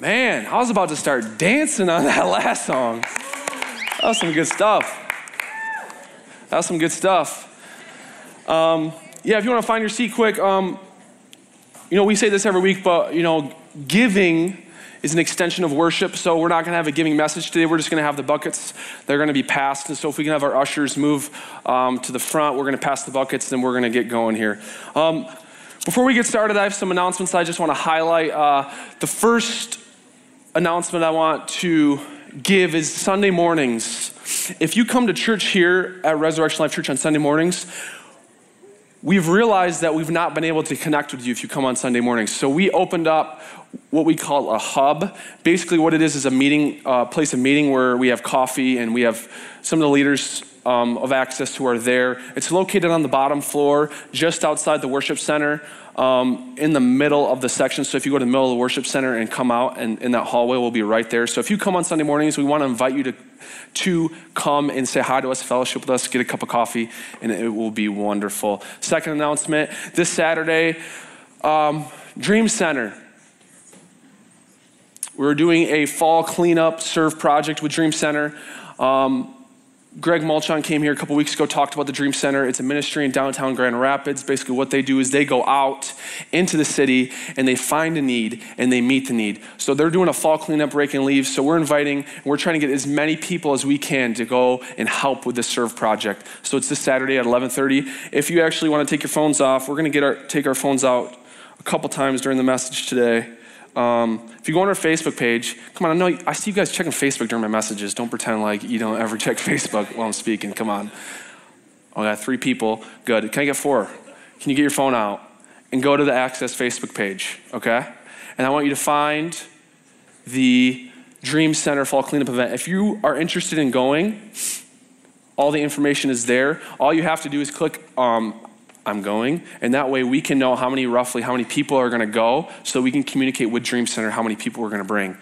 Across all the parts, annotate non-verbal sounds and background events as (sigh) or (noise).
Man, I was about to start dancing on (laughs) that last song. That was some good stuff. That was some good stuff. Um, yeah, if you want to find your seat quick, um, you know, we say this every week, but, you know, giving is an extension of worship. So we're not going to have a giving message today. We're just going to have the buckets. They're going to be passed. And so if we can have our ushers move um, to the front, we're going to pass the buckets, then we're going to get going here. Um, before we get started, I have some announcements I just want to highlight. Uh, the first announcement I want to give is Sunday mornings. If you come to church here at Resurrection Life Church on Sunday mornings, we've realized that we've not been able to connect with you if you come on Sunday mornings. So we opened up what we call a hub. Basically, what it is is a meeting, uh, place of meeting where we have coffee and we have some of the leaders um, of Access who are there. It's located on the bottom floor, just outside the worship center, um, in the middle of the section. So if you go to the middle of the worship center and come out, and in that hallway, we'll be right there. So if you come on Sunday mornings, we want to invite you to to come and say hi to us, fellowship with us, get a cup of coffee, and it will be wonderful. Second announcement: this Saturday, um, Dream Center. We're doing a fall cleanup serve project with Dream Center. Um, Greg Mulchon came here a couple weeks ago, talked about the Dream Center. It's a ministry in downtown Grand Rapids. Basically, what they do is they go out into the city and they find a need and they meet the need. So they're doing a fall cleanup, raking leaves. So we're inviting, we're trying to get as many people as we can to go and help with the serve project. So it's this Saturday at 11:30. If you actually want to take your phones off, we're going to get our take our phones out a couple times during the message today. Um, if you go on our Facebook page, come on, I know I see you guys checking Facebook during my messages. Don't pretend like you don't ever (laughs) check Facebook while I'm speaking. Come on. I got three people. Good. Can I get four? Can you get your phone out and go to the Access Facebook page, okay? And I want you to find the Dream Center Fall Cleanup event. If you are interested in going, all the information is there. All you have to do is click um, I'm going. And that way we can know how many, roughly, how many people are going to go so we can communicate with Dream Center how many people we're going to bring.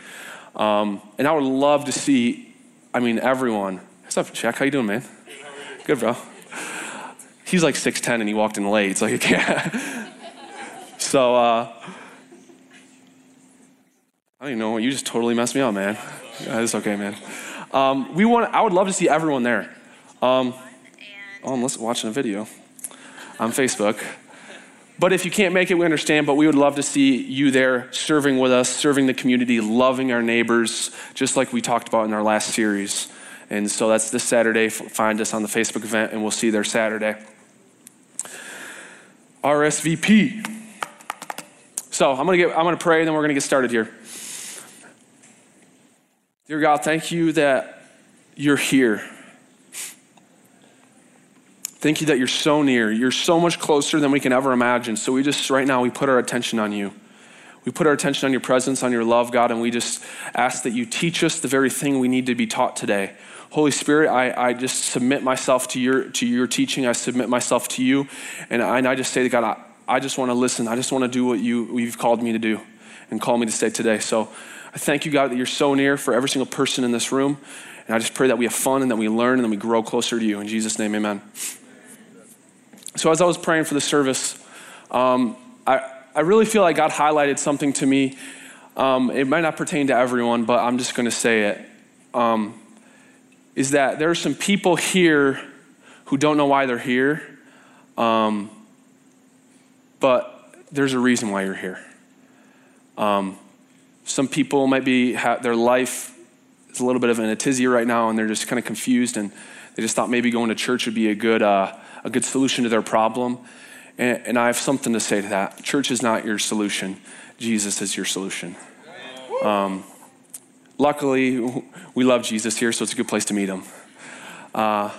Um, and I would love to see, I mean, everyone. What's up, Jack? How you doing, man? Good, bro. He's like 6'10 and he walked in late. It's like, (laughs) I can't. so, uh, I don't even know. You just totally messed me up, man. It's okay, man. Um, we want, I would love to see everyone there. Um, oh, I'm watching a video on Facebook. But if you can't make it, we understand, but we would love to see you there serving with us, serving the community, loving our neighbors, just like we talked about in our last series. And so that's this Saturday. Find us on the Facebook event, and we'll see you there Saturday. RSVP. So I'm gonna get I'm gonna pray, and then we're gonna get started here. Dear God, thank you that you're here. Thank you that you're so near. You're so much closer than we can ever imagine. So we just, right now, we put our attention on you. We put our attention on your presence, on your love, God, and we just ask that you teach us the very thing we need to be taught today. Holy Spirit, I, I just submit myself to your, to your teaching. I submit myself to you. And I, and I just say to God, I, I just want to listen. I just want to do what you, you've called me to do and called me to say today. So I thank you, God, that you're so near for every single person in this room. And I just pray that we have fun and that we learn and that we grow closer to you. In Jesus' name, amen. So, as I was praying for the service, um, I, I really feel like God highlighted something to me. Um, it might not pertain to everyone, but I'm just going to say it. Um, is that there are some people here who don't know why they're here, um, but there's a reason why you're here. Um, some people might be, their life is a little bit of an a tizzy right now, and they're just kind of confused, and they just thought maybe going to church would be a good. Uh, a good solution to their problem. And, and I have something to say to that. Church is not your solution, Jesus is your solution. Um, luckily, we love Jesus here, so it's a good place to meet him. Uh,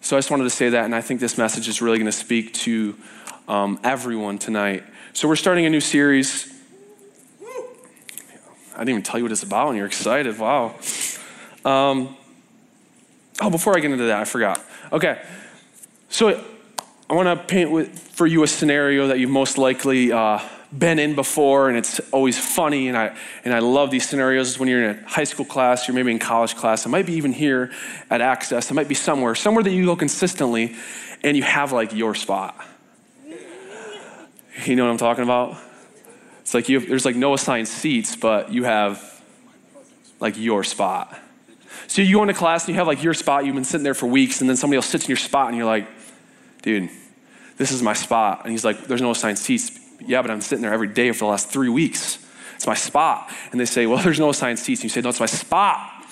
so I just wanted to say that, and I think this message is really going to speak to um, everyone tonight. So we're starting a new series. I didn't even tell you what it's about, and you're excited. Wow. Um, oh, before I get into that, I forgot. Okay, so I want to paint with, for you a scenario that you've most likely uh, been in before, and it's always funny. And I and I love these scenarios when you're in a high school class, you're maybe in college class. It might be even here at Access. It might be somewhere, somewhere that you go consistently, and you have like your spot. You know what I'm talking about? It's like you have, there's like no assigned seats, but you have like your spot. So you go into class and you have like your spot, you've been sitting there for weeks, and then somebody else sits in your spot and you're like, dude, this is my spot. And he's like, there's no assigned seats. Yeah, but I'm sitting there every day for the last three weeks. It's my spot. And they say, well, (laughs) there's no assigned seats. And you say, no, it's my spot. (laughs)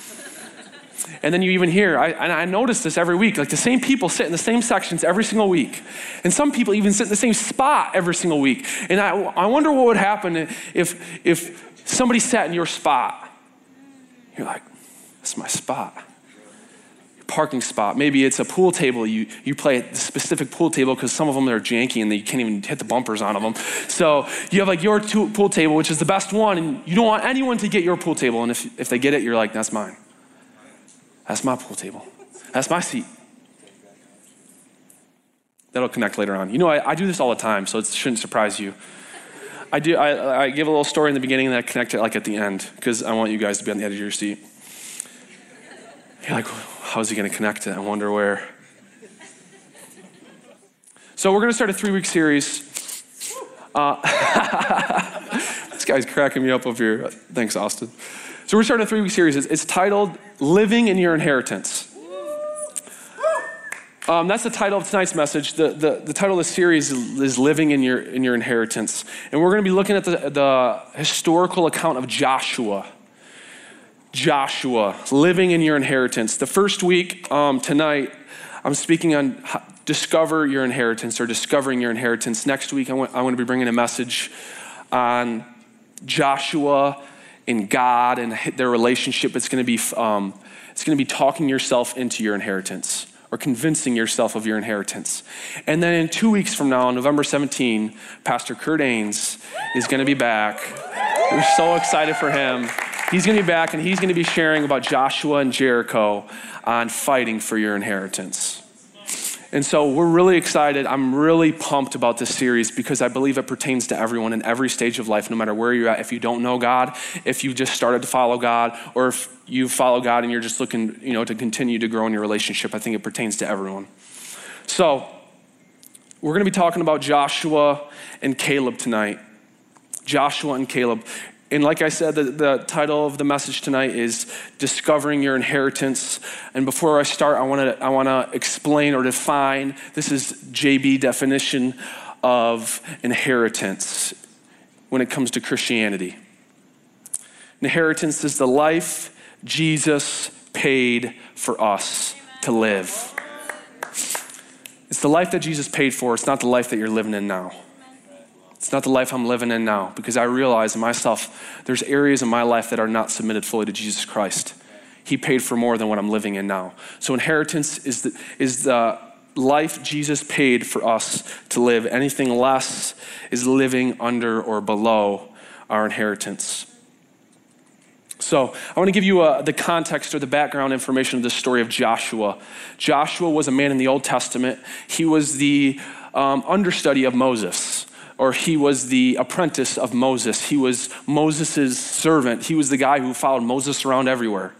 And then you even hear, I, and I notice this every week, like the same people sit in the same sections every single week. And some people even sit in the same spot every single week. And I, I wonder what would happen if, if somebody sat in your spot. You're like, that's my spot. Parking spot. Maybe it's a pool table. You, you play at the specific pool table because some of them are janky and you can't even hit the bumpers on them. So you have like your two, pool table, which is the best one, and you don't want anyone to get your pool table. And if, if they get it, you're like, that's mine. That's my pool table. That's my seat. That'll connect later on. You know, I, I do this all the time, so it shouldn't surprise you. I do. I, I give a little story in the beginning, and I connect it like at the end because I want you guys to be on the edge of your seat. You're like, how's he going to connect it? I wonder where. So we're going to start a three-week series. Uh, (laughs) this guy's cracking me up over here. Thanks, Austin. So we're starting a three-week series. It's, titled "Living in Your Inheritance." Um, that's the title of tonight's message. The, the, the title of the series is, Living in Your, in Your Inheritance. And we're going to be looking at the, the historical account of Joshua. Joshua, living in your inheritance. The first week, um, tonight, I'm speaking on discover your inheritance or discovering your inheritance. Next week, I want, want to be bringing a message on Joshua and God and their relationship. It's going to be, um, it's going to be talking yourself into your inheritance or convincing yourself of your inheritance. And then in two weeks from now, on November 17, Pastor Kurt Ains is going to be back. We're so excited for him. He's going to be back and he's going to be sharing about Joshua and Jericho on fighting for your inheritance. And so we're really excited. I'm really pumped about this series because I believe it pertains to everyone in every stage of life, no matter where you're at. If you don't know God, if you just started to follow God, or if you follow God and you're just looking, you know, to continue to grow in your relationship, I think it pertains to everyone. So we're going to be talking about Joshua and Caleb tonight. Joshua and Caleb. And like I said, the, the, title of the message tonight is Discovering Your Inheritance. And before I start, I want to I wanna explain or define this is JB definition of inheritance when it comes to Christianity. Inheritance is the life Jesus paid for us to live. It's the life that Jesus paid for, it's not the life that you're living in now. It's not the life I'm living in now because I realize in myself there's areas in my life that are not submitted fully to Jesus Christ. He paid for more than what I'm living in now. So inheritance is the, is the life Jesus paid for us to live. Anything less is living under or below our inheritance. So, I want to give you uh, the context or the background information of the story of Joshua. Joshua was a man in the Old Testament. He was the um, understudy of Moses or he was the apprentice of Moses. He was Moses' servant. He was the guy who followed Moses around everywhere.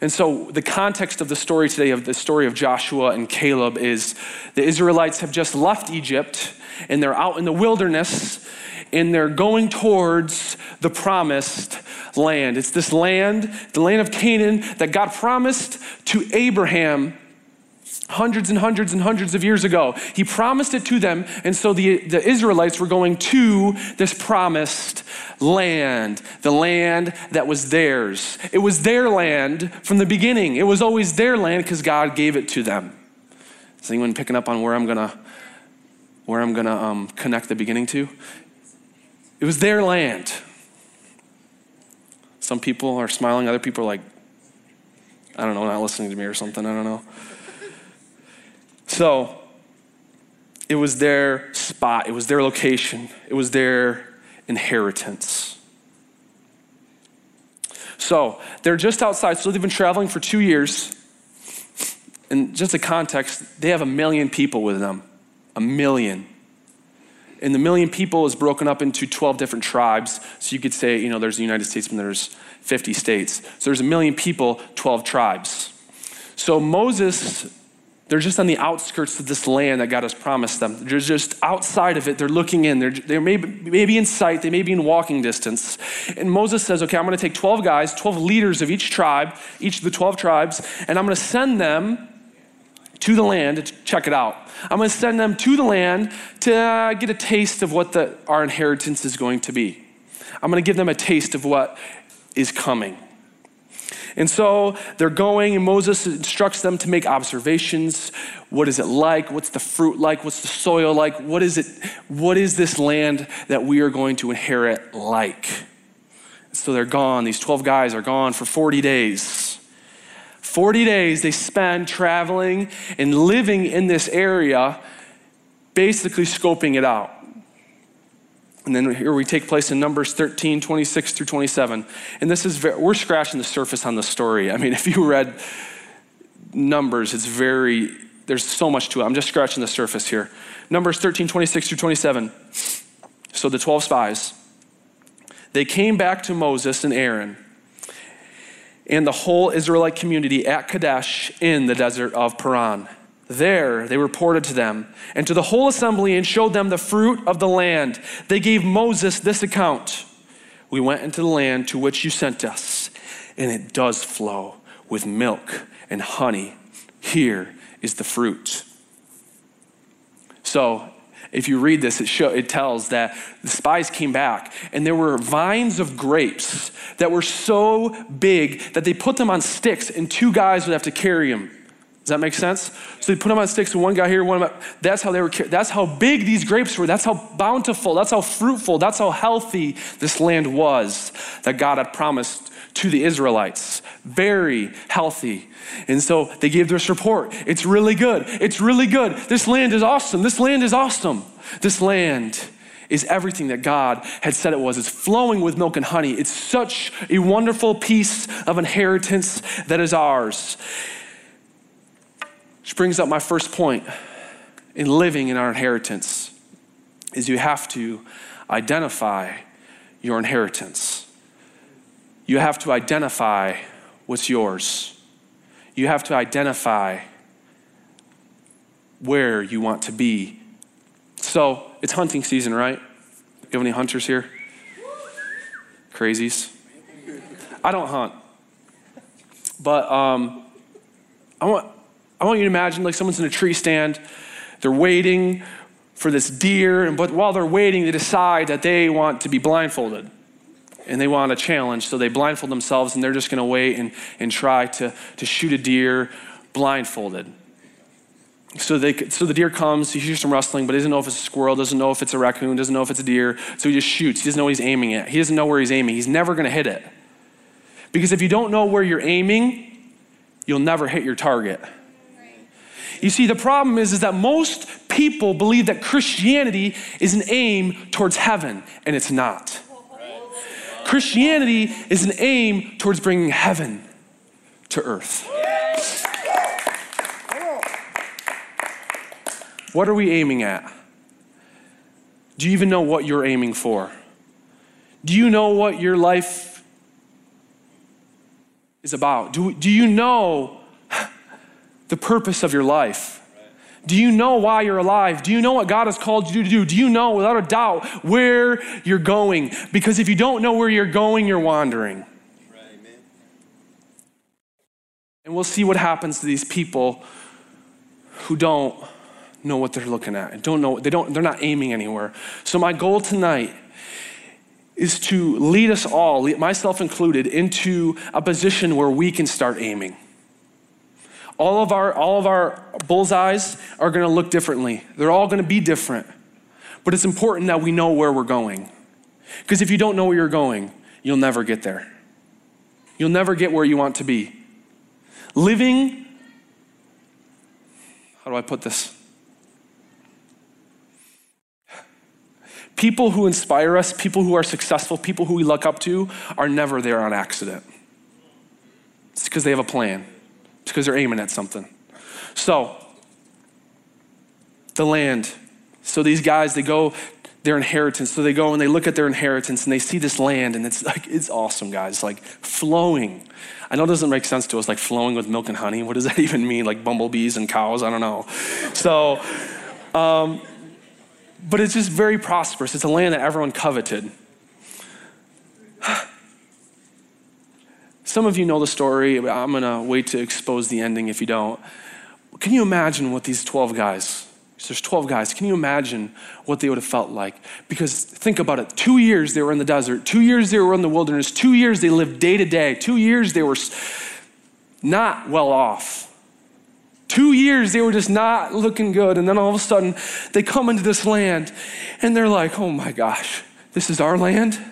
And so, the context of the story today, of the story of Joshua and Caleb, is the Israelites have just left Egypt and they're out in the wilderness and they're going towards the promised land. It's this land, the land of Canaan, that God promised to Abraham hundreds and hundreds and hundreds of years ago. He promised it to them, and so the, the Israelites were going to this promised land, the land that was theirs. It was their land from the beginning. It was always their land because God gave it to them. Is anyone picking up on where I'm gonna where I'm gonna um, connect the beginning to? It was their land. Some people are smiling, other people are like, I don't know, not listening to me or something. I don't know. So it was their spot, it was their location, it was their inheritance. So they're just outside, so they've been traveling for two years. And just a context, they have a million people with them. A million. And the million people is broken up into 12 different tribes. So you could say, you know, there's the United States and there's 50 states. So there's a million people, 12 tribes. So Moses They're just on the outskirts of this land that God has promised them. They're just outside of it. They're looking in. They're, they may, be in sight. They may be in walking distance. And Moses says, okay, I'm going to take 12 guys, 12 leaders of each tribe, each of the 12 tribes, and I'm going to send them to the land to check it out. I'm going to send them to the land to get a taste of what the, our inheritance is going to be. I'm going to give them a taste of what is coming. And so they're going, and Moses instructs them to make observations. What is it like? What's the fruit like? What's the soil like? What is it? What is this land that we are going to inherit like? So they're gone. These 12 guys are gone for 40 days. 40 days they spend traveling and living in this area, basically scoping it out. And then here we take place in Numbers 13, 26 through 27. And this is, very, we're scratching the surface on the story. I mean, (laughs) if you read Numbers, it's very, there's so much to it. I'm just scratching the surface here. Numbers 13, 26 through 27. So the 12 spies, they came back to Moses and Aaron and the whole Israelite community at Kadesh in the desert of Paran. There they reported to them and to the whole assembly and showed them the fruit of the land. They gave Moses this account We went into the land to which you sent us, and it does flow with milk and honey. Here is the fruit. So, if you read this, it, show, it tells that the spies came back and there were vines of grapes that were so big that they put them on sticks and two guys would have to carry them does that make sense? So they put them on sticks, and one guy here, one. That's how they were. That's how big these grapes were. That's how bountiful. That's how fruitful. That's how healthy this land was that God had promised to the Israelites. Very healthy. And so they gave this report. It's really good. It's really good. This land is awesome. This land is awesome. This land is everything that God had said it was. It's flowing with milk and honey. It's such a wonderful piece of inheritance that is ours. Which brings up my first point in living in our inheritance is you have to identify your inheritance. You have to identify what's yours. You have to identify where you want to be. So, it's hunting season, right? You have any hunters here? Crazies. I don't hunt. But um, I want I want you to imagine like someone's in a tree stand, they're waiting for this deer, and but while they're waiting, they decide that they want to be blindfolded. And they want a challenge, so they blindfold themselves and they're just gonna wait and, and try to, to shoot a deer blindfolded. So, they, so the deer comes, he hears some rustling, but he doesn't know if it's a squirrel, doesn't know if it's a raccoon, doesn't know if it's a deer. So he just shoots. He doesn't know what he's aiming at. He doesn't know where he's aiming. He's never going to hit it. Because if you don't know where you're aiming, you'll never hit your target. You see, the problem is, is that most people believe that Christianity is an aim towards heaven, and it's not. Christianity is an aim towards bringing heaven to earth. What are we aiming at? Do you even know what you're aiming for? Do you know what your life is about? Do, do you know the purpose of your life? Do you know why you're alive? Do you know what God has called you to do? Do you know without a doubt where you're going? Because if you don't know where you're going, you're wandering. And we'll see what happens to these people who don't know what they're looking at don't know they don't they're not aiming anywhere. So my goal tonight is to lead us all, myself included, into a position where we can start aiming. All of our, all of our bullseyes are going to look differently. They're all going to be different. But it's important that we know where we're going. Because if you don't know where you're going, you'll never get there. You'll never get where you want to be. Living, how do I put this? People who inspire us, people who are successful, people who we look up to, are never there on accident. It's because they have a plan. It's because they're aiming at something. So, the land. So these guys, they go their inheritance. So they go and they look at their inheritance and they see this land and it's (laughs) like, it's awesome, guys, like flowing. I know it doesn't make sense to us, like flowing with milk and honey. What does that (laughs) even mean? Like bumblebees and cows? I don't know. So, um, but it's just very prosperous. It's a land that everyone coveted. Some of you know the story. I'm going to wait to expose the ending if you don't. Can you imagine what these 12 guys, there's 12 guys. Can you imagine what they would have felt like? Because think about it. Two years they were in the desert. Two years they were in the wilderness. Two years they lived day to day. Two years they were not well off. Two years they were just not looking good. And then all of a sudden they come into this land and they're like, oh my gosh, this is our land?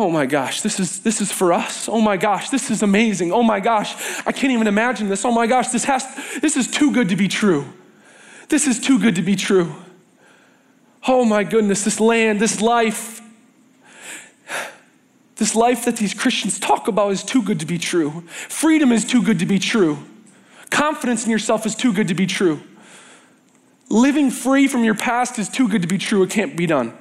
Oh my gosh, this is this is for us. Oh my gosh, this is amazing. Oh my gosh, I can't even imagine this. Oh my gosh, this has this is too good to be true. This is too good to be true. Oh my goodness, this land, this life, this life that these Christians talk about is too good to be true. Freedom is too good to be true. Confidence in yourself is too good to be true. Living free from your past is too good to be true. It can't be done.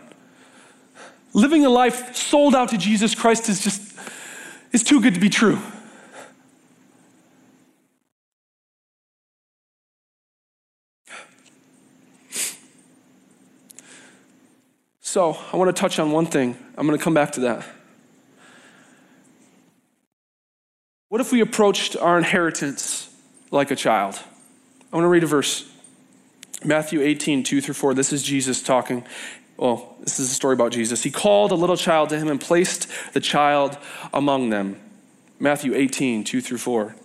Living a life sold out to Jesus Christ is just, is too good to be true. So, I want to touch on one thing. I'm going to come back to that. What if we approached our inheritance like a child? I want to read a verse. Matthew 18, 2 through 4. This is Jesus talking. Well, this is a story about Jesus. He called a little child to him and placed the child among them. Matthew 18, 2 through 4.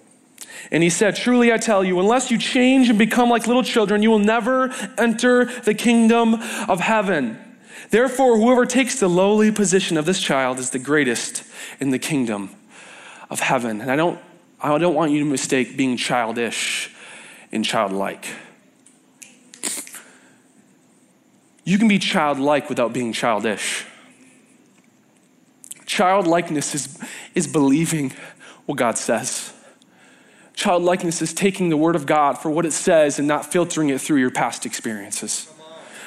And he said, Truly I tell you, unless you change and become like little children, you will never enter the kingdom of heaven. Therefore, whoever takes the lowly position of this child is the greatest in the kingdom of heaven. And I don't, I don't want you to mistake being childish and childlike. You can be childlike without being childish. Childlikeness is, is believing what God says. Childlikeness is taking the word of God for what it says and not filtering it through your past experiences.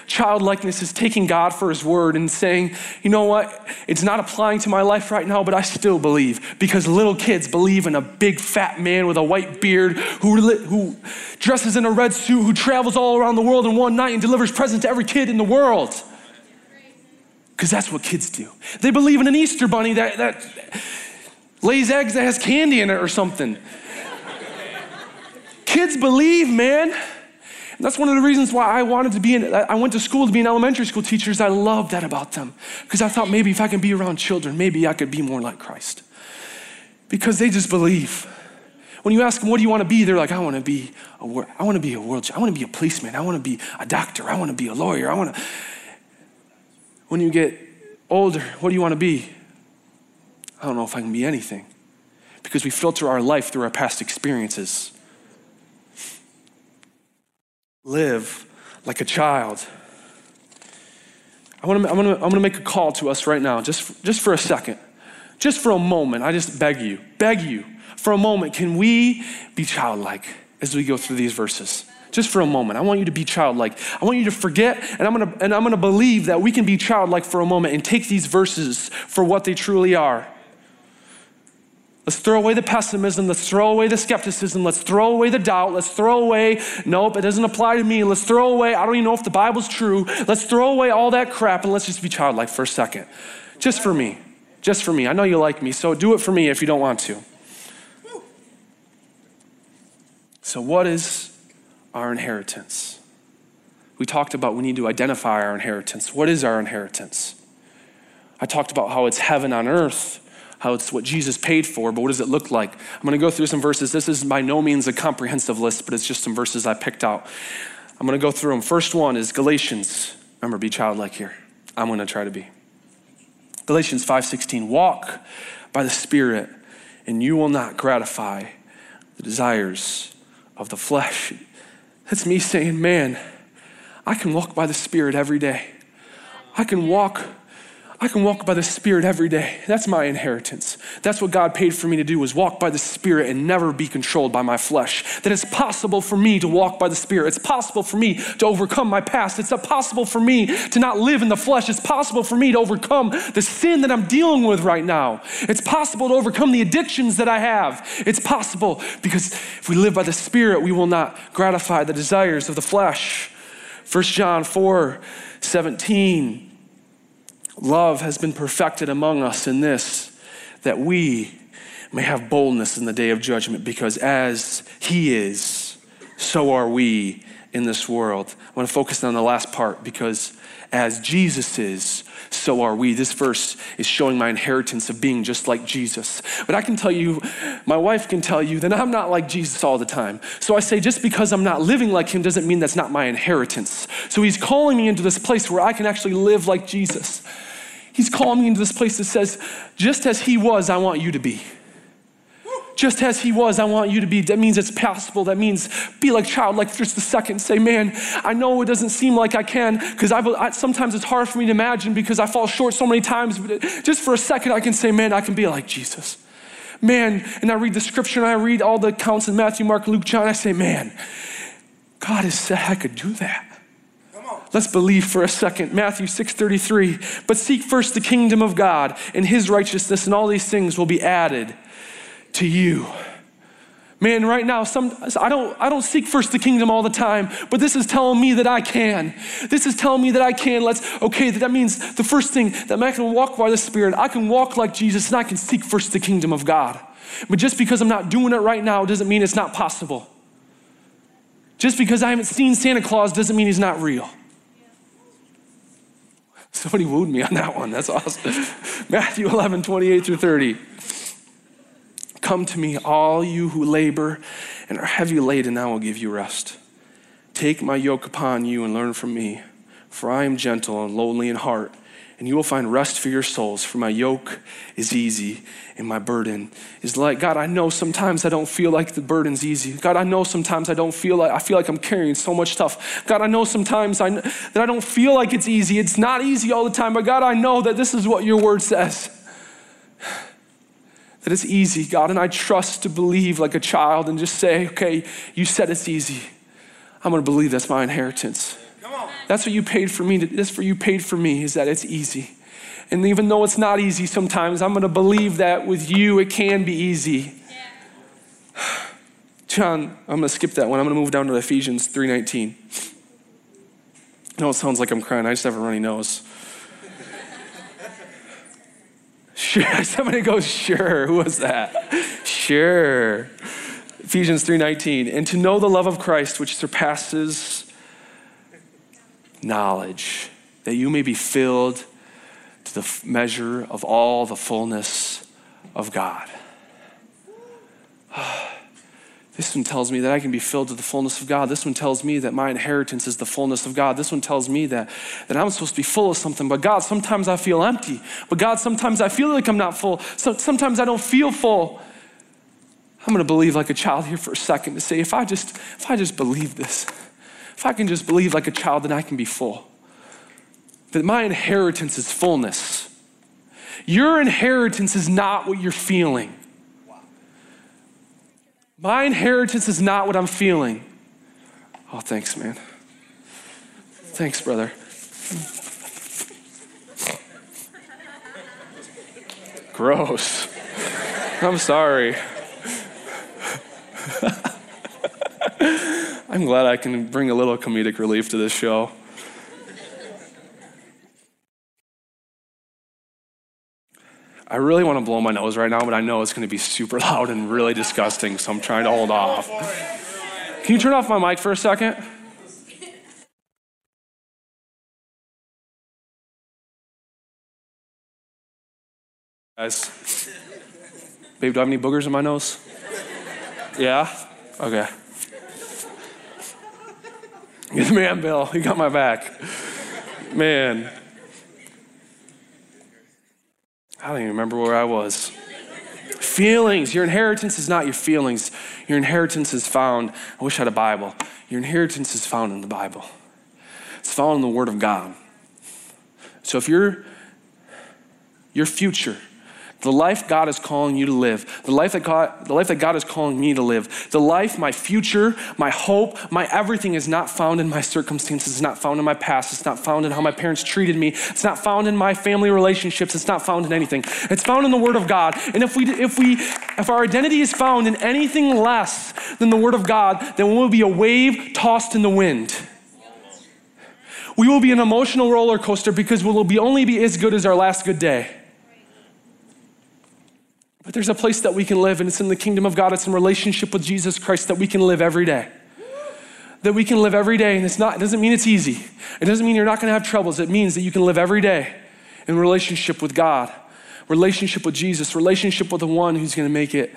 Childlikeness is taking God for his word and saying, you know what, it's not applying to my life right now, but I still believe. Because little kids believe in a big fat man with a white beard who, who dresses in a red suit, who travels all around the world in one night and delivers presents to every kid in the world. Because that's what kids do. They believe in an Easter bunny that, that lays eggs that has candy in it or something. kids believe, man. And that's one of the reasons why I wanted to be in, I went to school to be an elementary school teacher, I love that about them. Because I thought maybe if I can be around children, maybe I could be more like Christ. Because they just believe. When you ask them, what do you want to be? They're like, I want to be a, I want to be a world, I want to be a policeman. I want to be a doctor. I want to be a lawyer. I want to. When you get older, what do you want to be? I don't know if I can be anything. Because we filter our life through our past experiences live like a child. I want to, I'm going to, I'm to make a call to us right now, just, just for a second, just for a moment. I just beg you, beg you, for a moment, can we be childlike as we go through these verses? Just for a moment. I want you to be childlike. I want you to forget, and I'm gonna, and I'm gonna believe that we can be childlike for a moment and take these verses for what they truly are. Let's throw away the pessimism. Let's throw away the skepticism. Let's throw away the doubt. Let's throw away, nope, it doesn't apply to me. Let's throw away, I don't even know if the Bible's true. Let's throw away all that crap and let's just be childlike for a second. Just for me. Just for me. I know you like me, so do it for me if you don't want to. So, what is our inheritance? We talked about we need to identify our inheritance. What is our inheritance? I talked about how it's heaven on earth how it's what Jesus paid for, but what does it look like? I'm going to go through some verses. This is by no means a comprehensive list, but it's just some verses I picked out. I'm going to go through them. First one is Galatians. Remember, be childlike here. I'm going to try to be. Galatians 5:16. Walk by the Spirit, and you will not gratify the desires of the flesh. That's me saying, man, I can walk by the Spirit every day. I can walk I can walk by the Spirit every day. That's my inheritance. That's what God paid for me to do was walk by the Spirit and never be controlled by my flesh. That it's possible for me to walk by the Spirit. It's possible for me to overcome my past. It's possible for me to not live in the flesh. It's possible for me to overcome the sin that I'm dealing with right now. It's possible to overcome the addictions that I have. It's possible because if we live by the Spirit, we will not gratify the desires of the flesh. 1 John 4 17 Love has been perfected among us in this, that we may have boldness in the day of judgment, because as He is, so are we in this world. I want to focus on the last part because as Jesus is, so are we. This verse is showing my inheritance of being just like Jesus. But I can tell you, my wife can tell you that I'm not like Jesus all the time. So I say, just because I'm not living like him doesn't mean that's not my inheritance. So he's calling me into this place where I can actually live like Jesus. He's calling me into this place that says, just as he was, I want you to be. Just as he was, I want you to be. That means it's possible. That means be like child, like just a second. Say, man, I know it doesn't seem like I can because I, sometimes it's hard for me to imagine because I fall short so many times. But just for a second, I can say, man, I can be like Jesus. Man, and I read the scripture and I read all the accounts in Matthew, Mark, Luke, John. I say, man, God has said I could do that. Let's believe for a second. Matthew 6:33. But seek first the kingdom of God and his righteousness, and all these things will be added to you. Man, right now, some, I, don't, I don't seek first the kingdom all the time, but this is telling me that I can. This is telling me that I can. Let's, okay, that means the first thing that I can walk by the Spirit. I can walk like Jesus and I can seek first the kingdom of God. But just because I'm not doing it right now doesn't mean it's not possible. Just because I haven't seen Santa Claus doesn't mean he's not real. (laughs) Somebody wooed me on that one. That's awesome. (laughs) Matthew 11, 28 through 30. Come to me, all you who labor and are heavy laden, I will give you rest. Take my yoke upon you and learn from me, for I am gentle and lowly in heart and you will find rest for your souls. For my yoke is easy and my burden is light. God, I know sometimes I don't feel like the burden's easy. God, I know sometimes I don't feel like I feel like I'm carrying so much stuff. God, I know sometimes I, that I don't feel like it's easy. It's not easy all the time, but God, I know that this is what your word says. That it's easy, God, and I trust to believe like a child and just say, okay, you said it's easy. I'm to believe that's my inheritance. That's what you paid for me. That's for you paid for me is that it's easy. And even though it's not easy sometimes, I'm going to believe that with you it can be easy. (sighs) John, I'm going to skip that one. I'm going to move down to Ephesians 3:19. No, it sounds like I'm crying. I just have a runny nose. (laughs) Sure. (laughs) Somebody goes, sure. Who was that? (laughs) Sure. Ephesians 3:19. And to know the love of Christ which surpasses knowledge, that you may be filled to the measure of all the fullness of God. (sighs) This one tells me that I can be filled to the fullness of God. This one tells me that my inheritance is the fullness of God. This one tells me that, that I'm supposed to be full of something. But God, sometimes I feel empty. But God, sometimes I feel like I'm not full. So, sometimes I don't feel full. I'm going to believe like a child here for a second to say, if I just, if I just believe this, if I can just believe like a child, then I can be full. That my inheritance is fullness. Your inheritance is not what you're feeling. My inheritance is not what I'm feeling. Oh, thanks, man. Thanks, brother. Gross. I'm sorry. (laughs) I'm glad I can bring a little comedic relief to this show. I really want to blow my nose right now, but I know it's going to be super loud and really disgusting, so I'm trying to hold off. Can you turn off my mic for a second? Guys, babe, do I have any boogers in my nose? Yeah? Okay. Man, Bill. You got my back. Man. I don't even remember where I was. Feelings. Your inheritance is not your feelings. Your inheritance is found. I wish I had a Bible. Your inheritance is found in the Bible, it's found in the Word of God. So if you're your future, the life God is calling you to live, the life that God, the life that God is calling me to live, the life, my future, my hope, my everything is not found in my circumstances, it's not found in my past, it's not found in how my parents treated me, it's not found in my family relationships, it's not found in anything. It's found in the Word of God. And if we if we if our identity is found in anything less than the Word of God, then we'll be a wave tossed in the wind. We will be an emotional roller coaster because we will be only be as good as our last good day. But there's a place that we can live, and it's in the kingdom of God. It's in relationship with Jesus Christ that we can live every day. That we can live every day, and it's not, it doesn't mean it's easy. It doesn't mean you're not gonna have troubles. It means that you can live every day in relationship with God, relationship with Jesus, relationship with the one who's gonna make it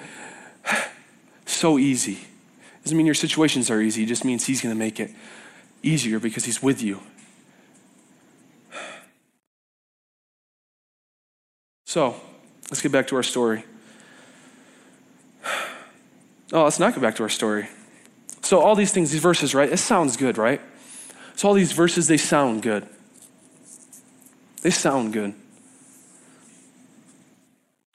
so easy. It doesn't mean your situations are easy, it just means he's gonna make it easier because he's with you. So, let's get back to our story. Oh, let's not go back to our story. So, all these things, these verses, right? It sounds good, right? So, all these verses, they sound good. They sound good.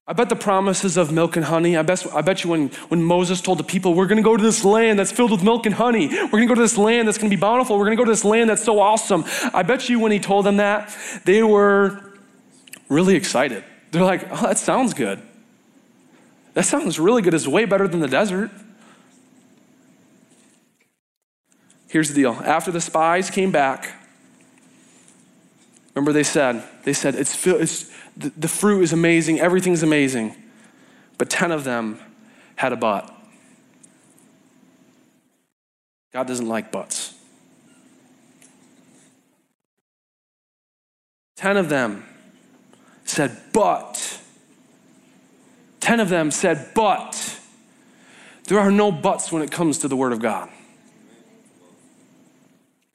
I bet the promises of milk and honey, I bet, I bet you when, when Moses told the people, we're going to go to this land that's filled with milk and honey, we're going to go to this land that's going to be bountiful, we're going to go to this land that's so awesome. I bet you when he told them that, they were really excited. They're like, oh, that sounds good. That sounds really good. It's way better than the desert. Here's the deal. After the spies came back, remember they said, they said, it's, it's the, fruit is amazing, everything's amazing. But 10 of them had a but. God doesn't like buts. 10 of them said, but. Ten of them said, but. There are no buts when it comes to the Word of God.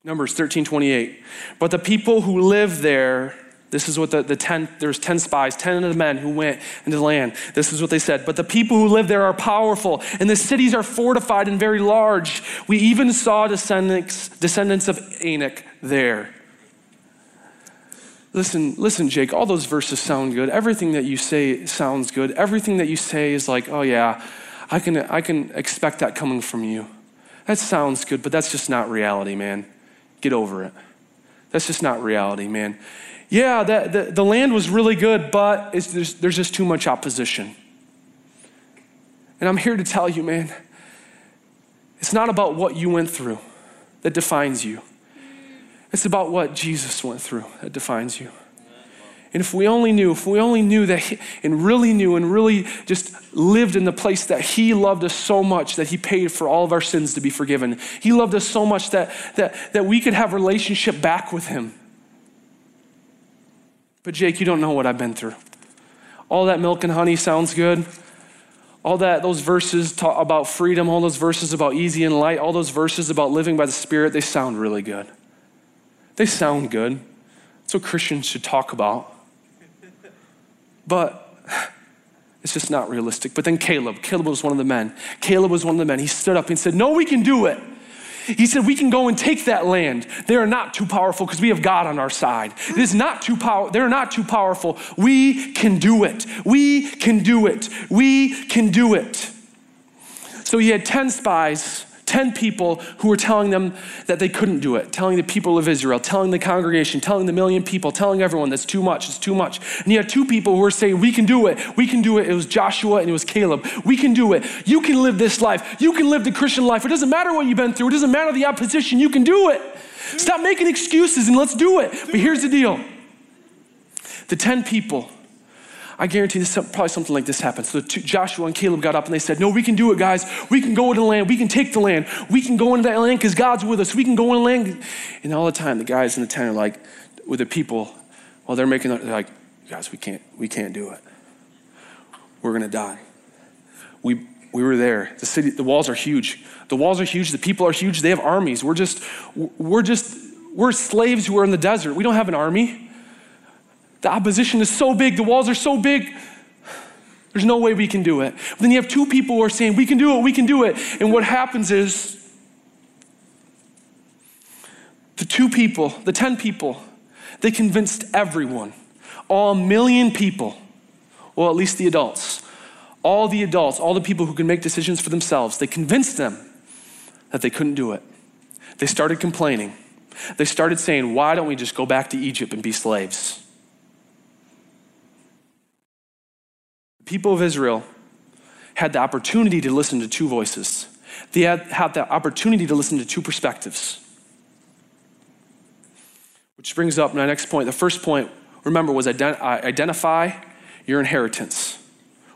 Numbers 13 28. But the people who live there, this is what the, the 10, there's 10 spies, 10 of the men who went into the land. This is what they said. But the people who live there are powerful, and the cities are fortified and very large. We even saw descendants, descendants of Anak there. Listen, listen, Jake, all those verses sound good. Everything that you say sounds good. Everything that you say is like, oh yeah, I can, I can expect that coming from you. That sounds good, but that's just not reality, man. Get over it. That's just not reality, man. Yeah, that, the, the land was really good, but there's, there's just too much opposition. And I'm here to tell you, man, it's not about what you went through that defines you. It's about what Jesus went through that defines you. And if we only knew, if we only knew that, he, and really knew, and really just lived in the place that He loved us so much that He paid for all of our sins to be forgiven. He loved us so much that, that, that we could have relationship back with Him. But Jake, you don't know what I've been through. All that milk and honey sounds good. All that, those verses about freedom, all those verses about easy and light, all those verses about living by the Spirit, they sound really good. They sound good. That's what Christians should talk about. But it's just not realistic. But then Caleb, Caleb was one of the men. Caleb was one of the men. He stood up and said, No, we can do it. He said, We can go and take that land. They are not too powerful because we have God on our side. It is not too power. They're not too powerful. We can do it. We can do it. We can do it. So he had 10 spies 10 people who were telling them that they couldn't do it, telling the people of Israel, telling the congregation, telling the million people, telling everyone that's too much, it's too much. And you had two people who were saying, We can do it, we can do it. It was Joshua and it was Caleb. We can do it. You can live this life. You can live the Christian life. It doesn't matter what you've been through, it doesn't matter the opposition. You can do it. Stop making excuses and let's do it. But here's the deal the 10 people I guarantee this probably something like this happened. So two, Joshua and Caleb got up and they said, No, we can do it, guys. We can go into the land. We can take the land. We can go into that land because God's with us. We can go into the land. And all the time, the guys in the tent are like, with the people, while they're making, they're like, guys, we can't, we can't do it. We're gonna die. We we were there. The city, the walls are huge. The walls are huge. The people are huge. They have armies. We're just, we're just, we're slaves who are in the desert. We don't have an army. The opposition is so big, the walls are so big. There's no way we can do it. But then you have two people who are saying, We can do it, we can do it. And what happens is the two people, the 10 people, they convinced everyone, all million people, well, at least the adults, all the adults, all the people who can make decisions for themselves, they convinced them that they couldn't do it. They started complaining. They started saying, Why don't we just go back to Egypt and be slaves? People of Israel had the opportunity to listen to two voices, they had, had the opportunity to listen to two perspectives. Which brings up my next point. The first point, remember, was ident- uh, identify your inheritance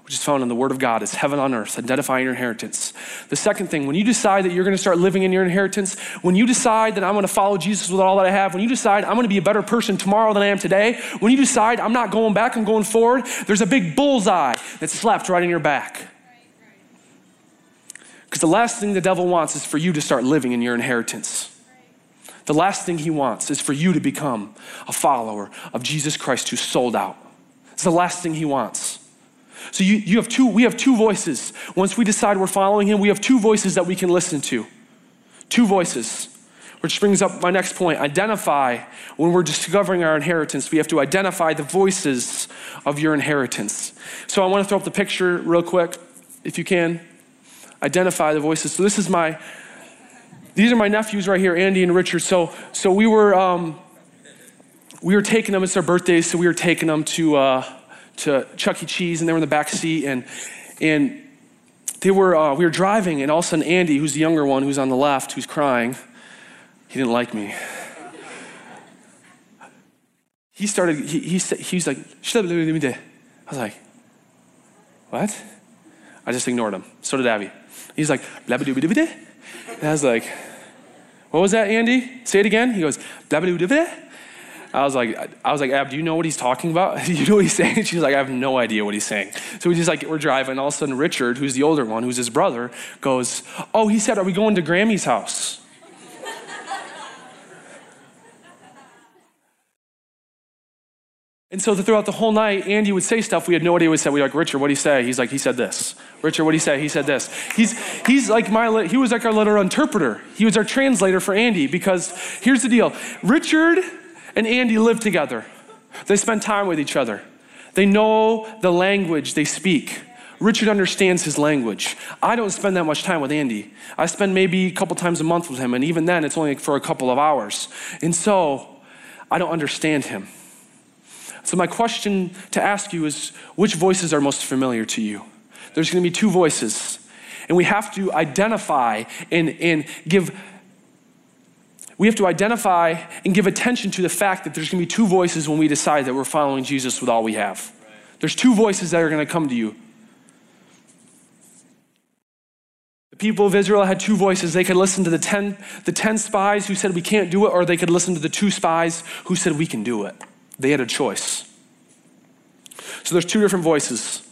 which is found in the Word of God, is heaven on earth, identifying your inheritance. The second thing, when you decide that you're going to start living in your inheritance, when you decide that I'm going to follow Jesus with all that I have, when you decide I'm going to be a better person tomorrow than I am today, when you decide I'm not going back, I'm going forward, there's a big bullseye that's slapped right in your back. Because the last thing the devil wants is for you to start living in your inheritance. The last thing he wants is for you to become a follower of Jesus Christ who sold out. It's the last thing he wants. So you, you have two, we have two voices. Once we decide we're following him, we have two voices that we can listen to. Two voices. Which brings up my next point. Identify when we're discovering our inheritance, we have to identify the voices of your inheritance. So I want to throw up the picture real quick, if you can. Identify the voices. So this is my, these are my nephews right here, Andy and Richard. So, so we were, um, we were taking them, it's their birthdays, so we were taking them to, uh, to Chuck E. Cheese, and they were in the back seat, and and they were uh, we were driving, and all of a sudden Andy, who's the younger one, who's on the left, who's crying, he didn't like me. He started. He he, he was like, I was like, what? I just ignored him. So did Abby. He's like. And I was like, what was that, Andy? Say it again. He goes. I was like, I was like, Ab, do you know what he's talking about? (laughs) do you know what he's saying? She's like, I have no idea what he's saying. So we just like, we're driving. All of a sudden, Richard, who's the older one, who's his brother, goes, Oh, he said, Are we going to Grammy's house? And so throughout the whole night, Andy would say stuff. We had no idea what he said. We were like, Richard, what did he say? He's like, he said this. Richard, what did he say? He said this. He's, he's like my, he was like our letter interpreter. He was our translator for Andy because here's the deal. Richard and Andy live together. They spend time with each other. They know the language they speak. Richard understands his language. I don't spend that much time with Andy. I spend maybe a couple times a month with him, and even then, it's only for a couple of hours. And so, I don't understand him. So, my question to ask you is which voices are most familiar to you? There's going to be two voices, and we have to identify and, and give we have to identify and give attention to the fact that there's going to be two voices when we decide that we're following Jesus with all we have. There's two voices that are going to come to you. The people of Israel had two voices. They could listen to the 10, the 10 spies who said we can't do it, or they could listen to the two spies who said we can do it. They had a choice. So there's two different voices.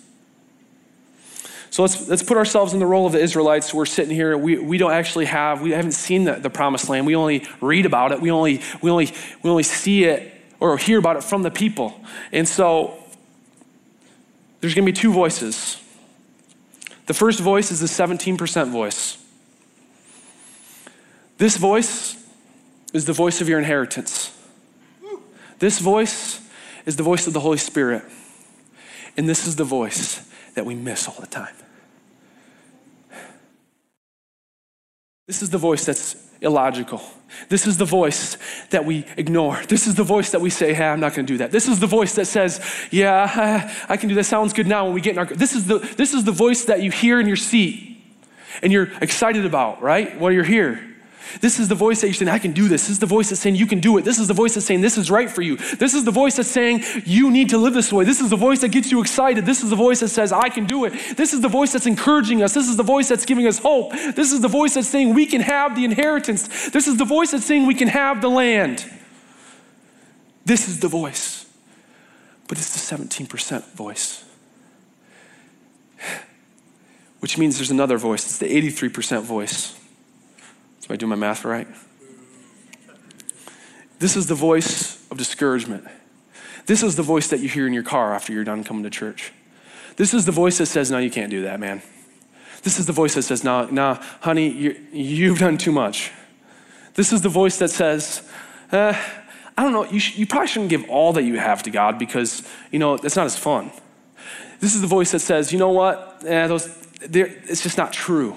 So let's, let's put ourselves in the role of the Israelites. We're sitting here. We, we don't actually have, we haven't seen the, the promised land. We only read about it. We only, we, only, we only see it or hear about it from the people. And so there's going to be two voices. The first voice is the 17% voice. This voice is the voice of your inheritance. This voice is the voice of the Holy Spirit. And this is the voice that we miss all the time. This is the voice that's illogical. This is the voice that we ignore. This is the voice that we say, hey, I'm not going to do that. This is the voice that says, yeah, I can do that. Sounds good now when we get in our. This is the, this is the voice that you hear in your seat and you're excited about, right? While you're here. This is the voice that you're saying, I can do this. This is the voice that's saying, you can do it. This is the voice that's saying, this is right for you. This is the voice that's saying, you need to live this way. This is the voice that gets you excited. This is the voice that says, I can do it. This is the voice that's encouraging us. This is the voice that's giving us hope. This is the voice that's saying, we can have the inheritance. This is the voice that's saying, we can have the land. This is the voice. But it's the 17% voice. Which means there's another voice. It's the 83% voice. Am I do my math right? This is the voice of discouragement. This is the voice that you hear in your car after you're done coming to church. This is the voice that says, No, you can't do that, man. This is the voice that says, No, nah honey, you, have done too much. This is the voice that says, eh, I don't know, you, sh- you probably shouldn't give all that you have to God because, you know, that's not as fun. This is the voice that says, you know what? Eh, those, it's just not true.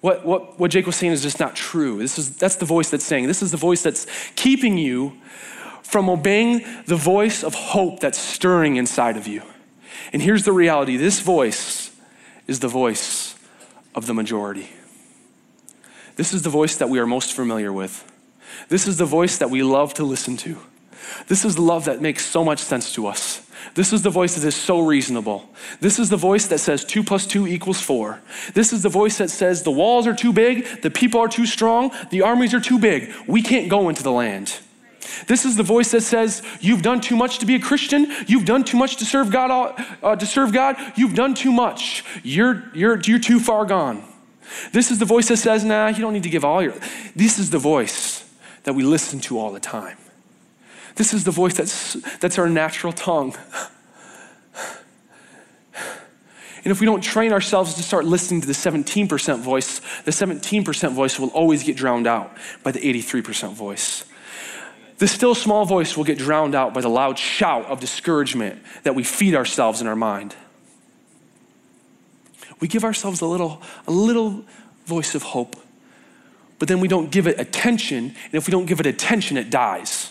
What, what, what Jake was saying is just not true. This is, that's the voice that's saying. This is the voice that's keeping you from obeying the voice of hope that's stirring inside of you. And here's the reality this voice is the voice of the majority. This is the voice that we are most familiar with. This is the voice that we love to listen to. This is the love that makes so much sense to us. This is the voice that is so reasonable. This is the voice that says two plus two equals four. This is the voice that says the walls are too big, the people are too strong, the armies are too big. We can't go into the land. This is the voice that says you've done too much to be a Christian. You've done too much to serve God. Uh, to serve God, you've done too much. You're you're you're too far gone. This is the voice that says, "Nah, you don't need to give all your." This is the voice that we listen to all the time. This is the voice that's, that's our natural tongue. And if we don't train ourselves to start listening to the 17% voice, the 17% voice will always get drowned out by the 83% voice. The still small voice will get drowned out by the loud shout of discouragement that we feed ourselves in our mind. We give ourselves a little, a little voice of hope, but then we don't give it attention, and if we don't give it attention, it dies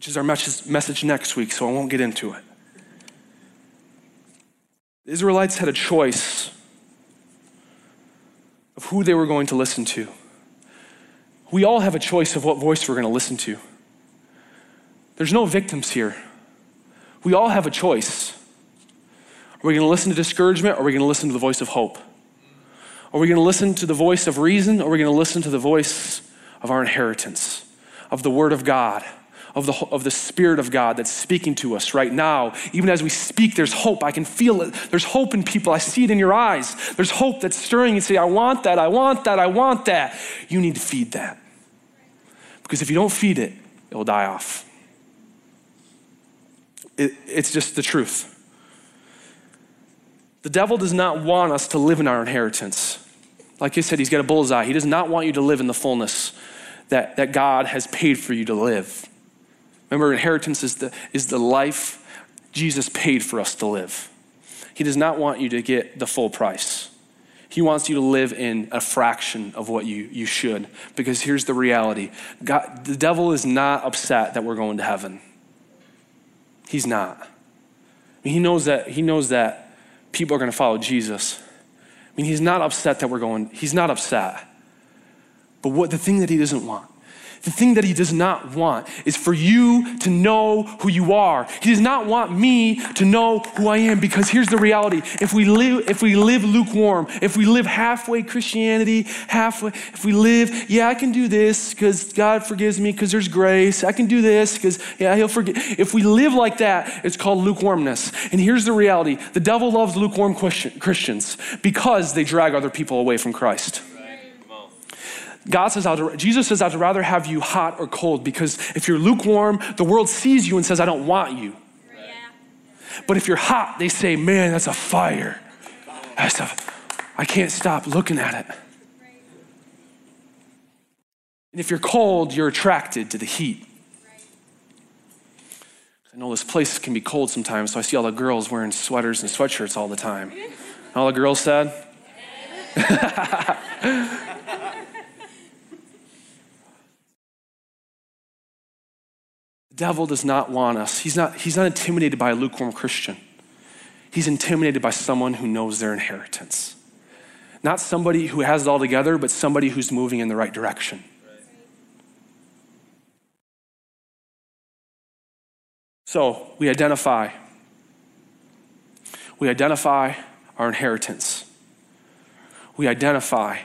which is our message next week, so I won't get into it. The Israelites had a choice of who they were going to listen to. We all have a choice of what voice we're going to listen to. There's no victims here. We all have a choice. Are we going to listen to discouragement or are we going to listen to the voice of hope? Are we going to listen to the voice of reason or are we going to listen to the voice of our inheritance, of the Word of God? Of the, of the Spirit of God that's speaking to us right now. Even as we speak, there's hope. I can feel it. There's hope in people. I see it in your eyes. There's hope that's stirring. You say, I want that, I want that, I want that. You need to feed that. Because if you don't feed it, it will die off. It, it's just the truth. The devil does not want us to live in our inheritance. Like I said, he's got a bullseye. He does not want you to live in the fullness that, that God has paid for you to live. Remember, inheritance is the, is the life Jesus paid for us to live. He does not want you to get the full price. He wants you to live in a fraction of what you, you should. Because here's the reality God, the devil is not upset that we're going to heaven. He's not. I mean, he knows that he knows that people are going to follow Jesus. I mean, he's not upset that we're going, he's not upset. But what the thing that he doesn't want the thing that he does not want is for you to know who you are. He does not want me to know who I am because here's the reality. If we live, if we live lukewarm, if we live halfway Christianity, halfway, if we live, yeah, I can do this because God forgives me because there's grace. I can do this because, yeah, he'll forgive. If we live like that, it's called lukewarmness. And here's the reality. The devil loves lukewarm Christians because they drag other people away from Christ. God says, I'd, Jesus says, I'd rather have you hot or cold because if you're lukewarm, the world sees you and says, I don't want you. Yeah. But if you're hot, they say, man, that's a fire. That's a, I can't stop looking at it. And if you're cold, you're attracted to the heat. I know this place can be cold sometimes, so I see all the girls wearing sweaters and sweatshirts all the time. All the girls said? (laughs) devil does not want us. He's not, he's not intimidated by a lukewarm Christian. He's intimidated by someone who knows their inheritance. Not somebody who has it all together, but somebody who's moving in the right direction. So we identify. We identify our inheritance. We identify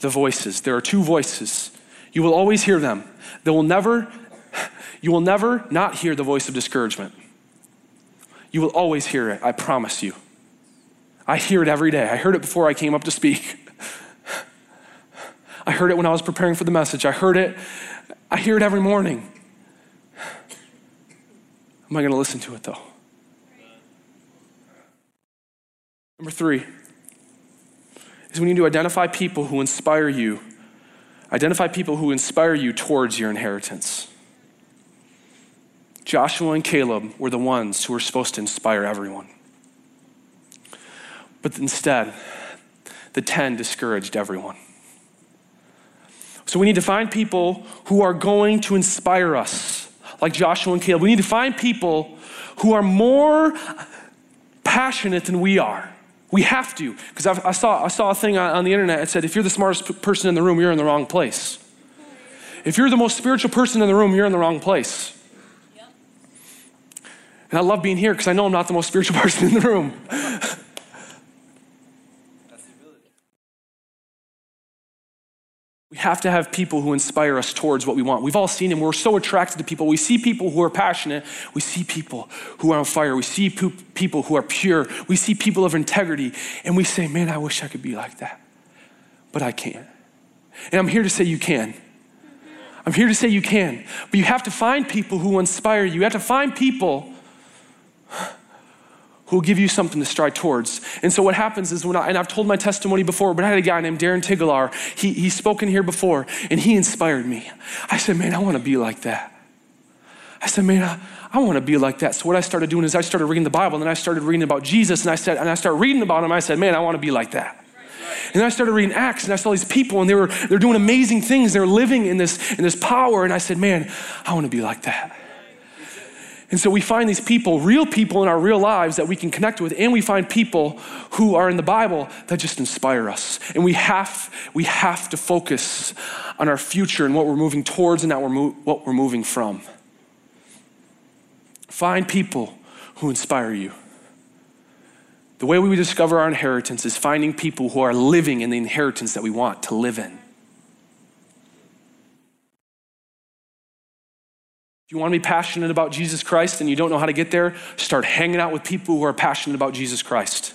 the voices. There are two voices. You will always hear them. They will never you will never not hear the voice of discouragement. You will always hear it, I promise you. I hear it every day. I heard it before I came up to speak. (laughs) I heard it when I was preparing for the message. I heard it, I hear it every morning. Am I going to listen to it though? Number three is we need to identify people who inspire you Identify people who inspire you towards your inheritance. Joshua and Caleb were the ones who were supposed to inspire everyone. But instead, the 10 discouraged everyone. So we need to find people who are going to inspire us, like Joshua and Caleb. We need to find people who are more passionate than we are. We have to, because I saw, I saw a thing on, on the internet that said if you're the smartest p- person in the room, you're in the wrong place. If you're the most spiritual person in the room, you're in the wrong place. And I love being here because I know I'm not the most spiritual (laughs) person in the room. We have to have people who inspire us towards what we want. We've all seen them. We're so attracted to people. We see people who are passionate. We see people who are on fire. We see people who are pure. We see people of integrity. And we say, man, I wish I could be like that. But I can't. And I'm here to say you can. I'm here to say you can. But you have to find people who inspire you. You have to find people (gasps) who will give you something to strive towards. And so what happens is when I, and I've told my testimony before, but I had a guy named Darren Tigalar. He, he's spoken here before, and he inspired me. I said, man, I want to be like that. I said, man, I, I want to be like that. So what I started doing is I started reading the Bible, and then I started reading about Jesus, and I said, and I started reading about him. I said, man, I want to be like that. And I started reading Acts, and I saw these people, and they were they're doing amazing things. They're living in this in this power, and I said, man, I want to be like that. And so we find these people, real people in our real lives that we can connect with, and we find people who are in the Bible that just inspire us. And we have, we have to focus on our future and what we're moving towards and not what we're moving from. Find people who inspire you. The way we discover our inheritance is finding people who are living in the inheritance that we want to live in. You want to be passionate about Jesus Christ and you don't know how to get there, start hanging out with people who are passionate about Jesus Christ.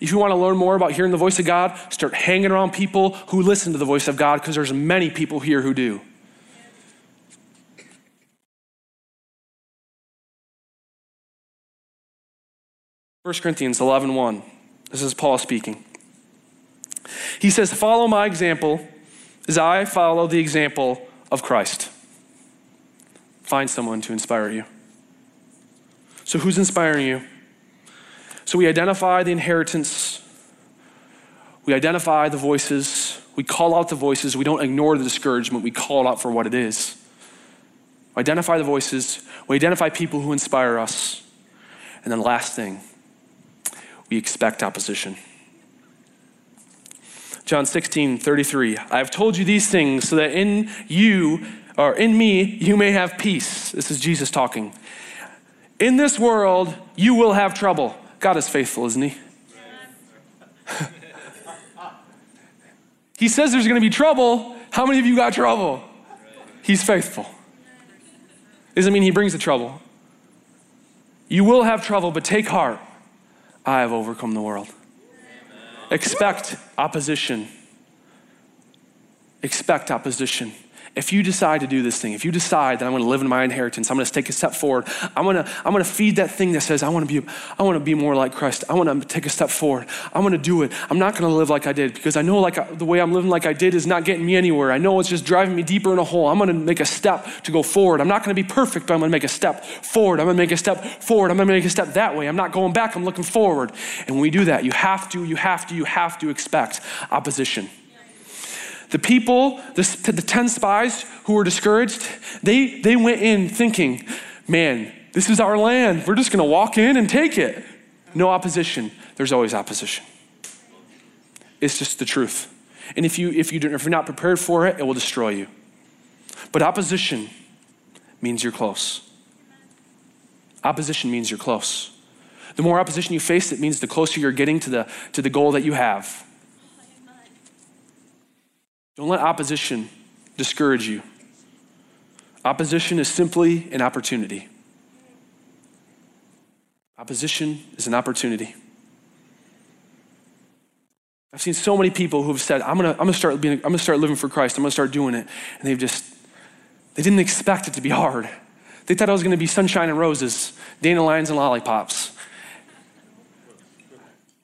If you want to learn more about hearing the voice of God, start hanging around people who listen to the voice of God because there's many people here who do. First Corinthians 11 1. This is Paul speaking. He says, Follow my example as I follow the example of Christ. Find someone to inspire you. So, who's inspiring you? So, we identify the inheritance, we identify the voices, we call out the voices, we don't ignore the discouragement, we call out for what it is. We identify the voices, we identify people who inspire us. And then, last thing, we expect opposition. John 16, 33. I have told you these things so that in you, or in me, you may have peace. This is Jesus talking. In this world, you will have trouble. God is faithful, isn't he? (laughs) he says there's going to be trouble. How many of you got trouble? He's faithful. Doesn't mean he brings the trouble. You will have trouble, but take heart. I have overcome the world. Expect opposition. Expect opposition. If you decide to do this thing, if you decide that I'm to live in my inheritance, I'm going to take a step forward. I'm to, I'm to feed that thing that says I want to be, I want to be more like Christ. I want to take a step forward. I'm going to do it. I'm not going to live like I did because I know like I, the way I'm living like I did is not getting me anywhere. I know it's just driving me deeper in a hole. I'm going to make a step to go forward. I'm not going to be perfect, but I'm going to make a step forward. I'm going to make a step forward. I'm going to make a step that way. I'm not going back. I'm looking forward. And when we do that, you have to, you have to, you have to expect opposition. The people, the, the 10 spies who were discouraged, they, they went in thinking, man, this is our land. We're just going to walk in and take it. No opposition. There's always opposition. It's just the truth. And if, you, if, you, if you're not prepared for it, it will destroy you. But opposition means you're close. Opposition means you're close. The more opposition you face, it means the closer you're getting to the, to the goal that you have. Don't let opposition discourage you. Opposition is simply an opportunity. Opposition is an opportunity. I've seen so many people who have said, I'm gonna, I'm gonna start living for Christ, I'm gonna start doing it. And they've just, they didn't expect it to be hard. They thought it was gonna be sunshine and roses, dandelions and lollipops.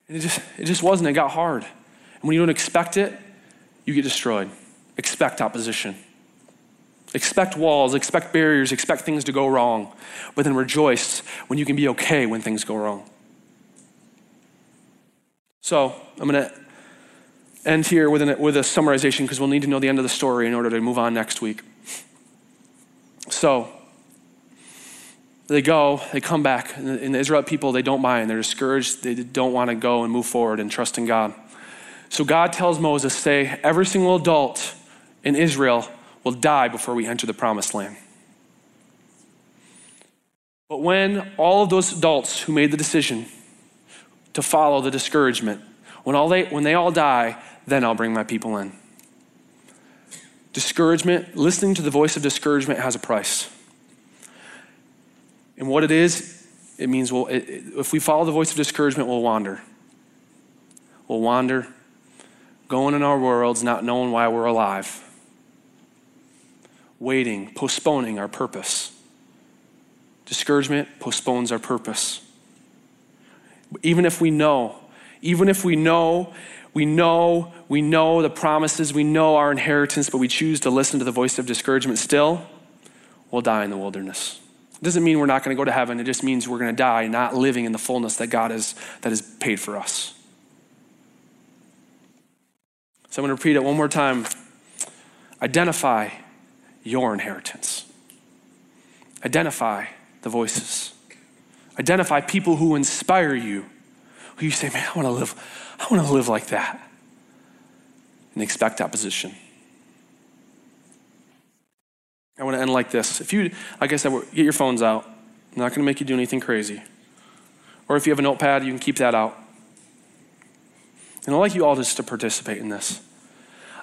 And it just, it just wasn't, it got hard. And when you don't expect it, you get destroyed. Expect opposition. Expect walls, expect barriers, expect things to go wrong, but then rejoice when you can be okay when things go wrong. So, I'm going to end here with, an, with a summarization because we'll need to know the end of the story in order to move on next week. So, they go, they come back, and the Israelite people, they don't buy and they're discouraged. They don't want to go and move forward and trust in God. So God tells Moses, say, every single adult in Israel will die before we enter the promised land. But when all of those adults who made the decision to follow the discouragement, when, all they, when they all die, then I'll bring my people in. Discouragement, listening to the voice of discouragement has a price. And what it is, it means we'll, it, if we follow the voice of discouragement, we'll wander. We'll wander, going in our worlds, not knowing why we're alive, waiting, postponing our purpose. Discouragement postpones our purpose. Even if we know, even if we know, we know, we know the promises, we know our inheritance, but we choose to listen to the voice of discouragement still, we'll die in the wilderness. It doesn't mean we're not going to go to heaven. It just means we're going to die not living in the fullness that God has, that has paid for us. So I'm going to repeat it one more time. Identify your inheritance. Identify the voices. Identify people who inspire you, who you say, man, I want to live, I want to live like that. And expect opposition. I want to end like this. If you, like I said, get your phones out. I'm not going to make you do anything crazy. Or if you have a notepad, you can keep that out. And I'd like you all just to participate in this.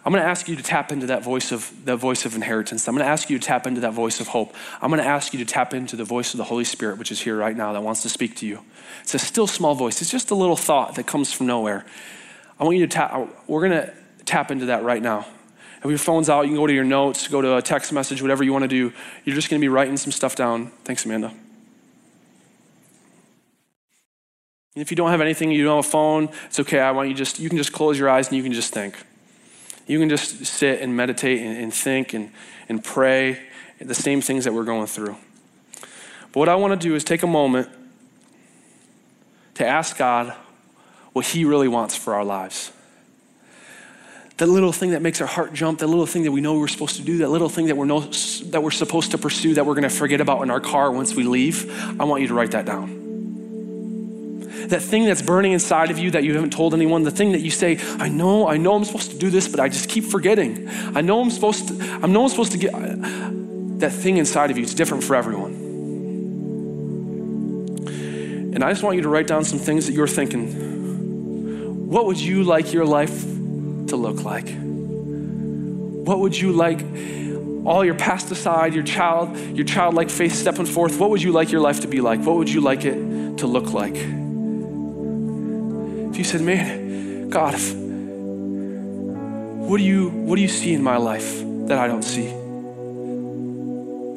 I'm going to ask you to tap into that voice of that voice of inheritance. I'm going to ask you to tap into that voice of hope. I'm going to ask you to tap into the voice of the Holy Spirit, which is here right now, that wants to speak to you. It's a still small voice. It's just a little thought that comes from nowhere. I want you to tap. We're going to tap into that right now. Have your phones out, you can go to your notes, go to a text message, whatever you want to do. You're just going to be writing some stuff down. Thanks, Amanda. If you don't have anything, you don't have a phone, it's okay. I want you just, you can just close your eyes and you can just think. You can just sit and meditate and, and think and, and pray the same things that we're going through. But what I want to do is take a moment to ask God what He really wants for our lives that little thing that makes our heart jump, that little thing that we know we're supposed to do, that little thing that we're, know, that we're supposed to pursue, that we're going to forget about in our car once we leave, I want you to write that down. That thing that's burning inside of you that you haven't told anyone, the thing that you say, I know, I know I'm supposed to do this, but I just keep forgetting. I know I'm supposed to, I know I'm supposed to get, uh, that thing inside of you, it's different for everyone. And I just want you to write down some things that you're thinking. What would you like your life to look like? What would you like all your past aside, your child, your childlike faith stepping forth, what would you like your life to be like? What would you like it to look like? You said, man, God, what do you what do you see in my life that I don't see?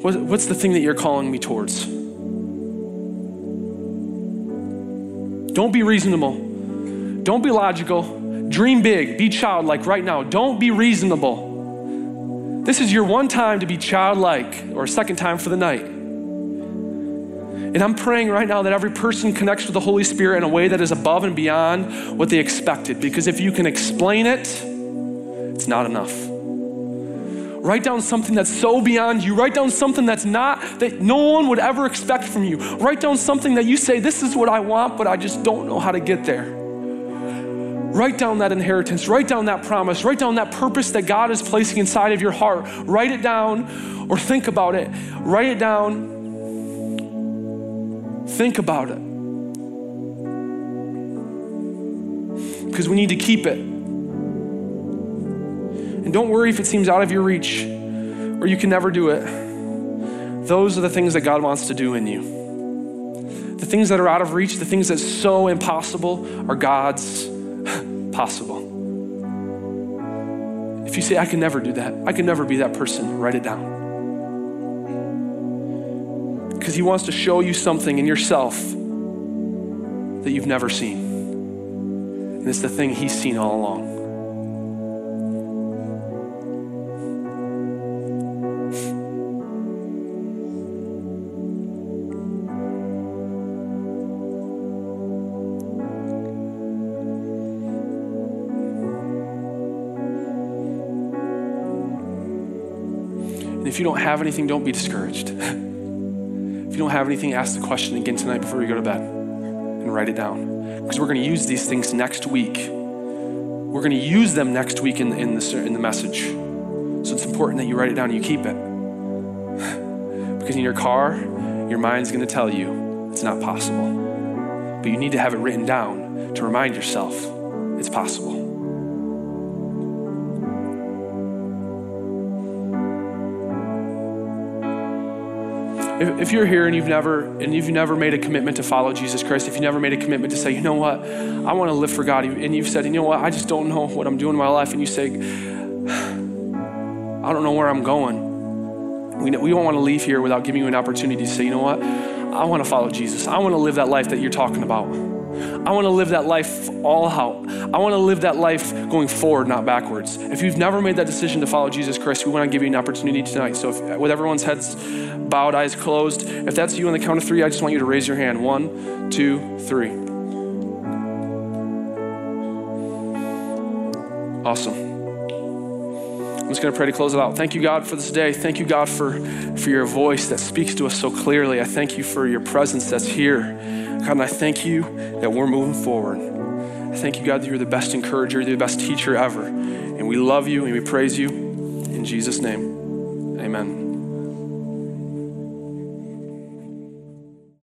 What, what's the thing that you're calling me towards? Don't be reasonable. Don't be logical. Dream big, be childlike right now. Don't be reasonable. This is your one time to be childlike, or second time for the night. And I'm praying right now that every person connects with the Holy Spirit in a way that is above and beyond what they expected. Because if you can explain it, it's not enough. Write down something that's so beyond you. Write down something that's not, that no one would ever expect from you. Write down something that you say, This is what I want, but I just don't know how to get there. Write down that inheritance, write down that promise, write down that purpose that God is placing inside of your heart. Write it down or think about it. Write it down, think about it. Because we need to keep it. And don't worry if it seems out of your reach or you can never do it. Those are the things that God wants to do in you. The things that are out of reach, the things that's so impossible, are God's (laughs) possible. If you say, I can never do that, I can never be that person, write it down because He wants to show you something in yourself that you've never seen. And it's the thing He's seen all along. if you don't have anything, don't be discouraged. (laughs) if you don't have anything, ask the question again tonight before you go to bed and write it down. Because we're going to use these things next week. We're going to use them next week in, in, the, in the message. So it's important that you write it down and you keep it. (sighs) because in your car, your mind's going to tell you it's not possible. But you need to have it written down to remind yourself it's possible. If, you're here and you've never and you've never made a commitment to follow Jesus Christ, if you never made a commitment to say, you know what, I want to live for God, and you've said, you know what, I just don't know what I'm doing in my life, and you say, I don't know where I'm going. We, we don't want to leave here without giving you an opportunity to say, you know what, I want to follow Jesus. I want to live that life that you're talking about. I want to live that life all out. I want to live that life going forward, not backwards. If you've never made that decision to follow Jesus Christ, we want to give you an opportunity tonight. So, if, with everyone's heads bowed, eyes closed, if that's you on the count of three, I just want you to raise your hand. One, two, three. Awesome. I'm just going to pray to close it out. Thank you, God, for this day. Thank you, God, for, for your voice that speaks to us so clearly. I thank you for your presence that's here. God, and I thank you that we're moving forward. I thank you, God, that you're the best encourager, you're the best teacher ever. And we love you and we praise you. In Jesus' name, amen.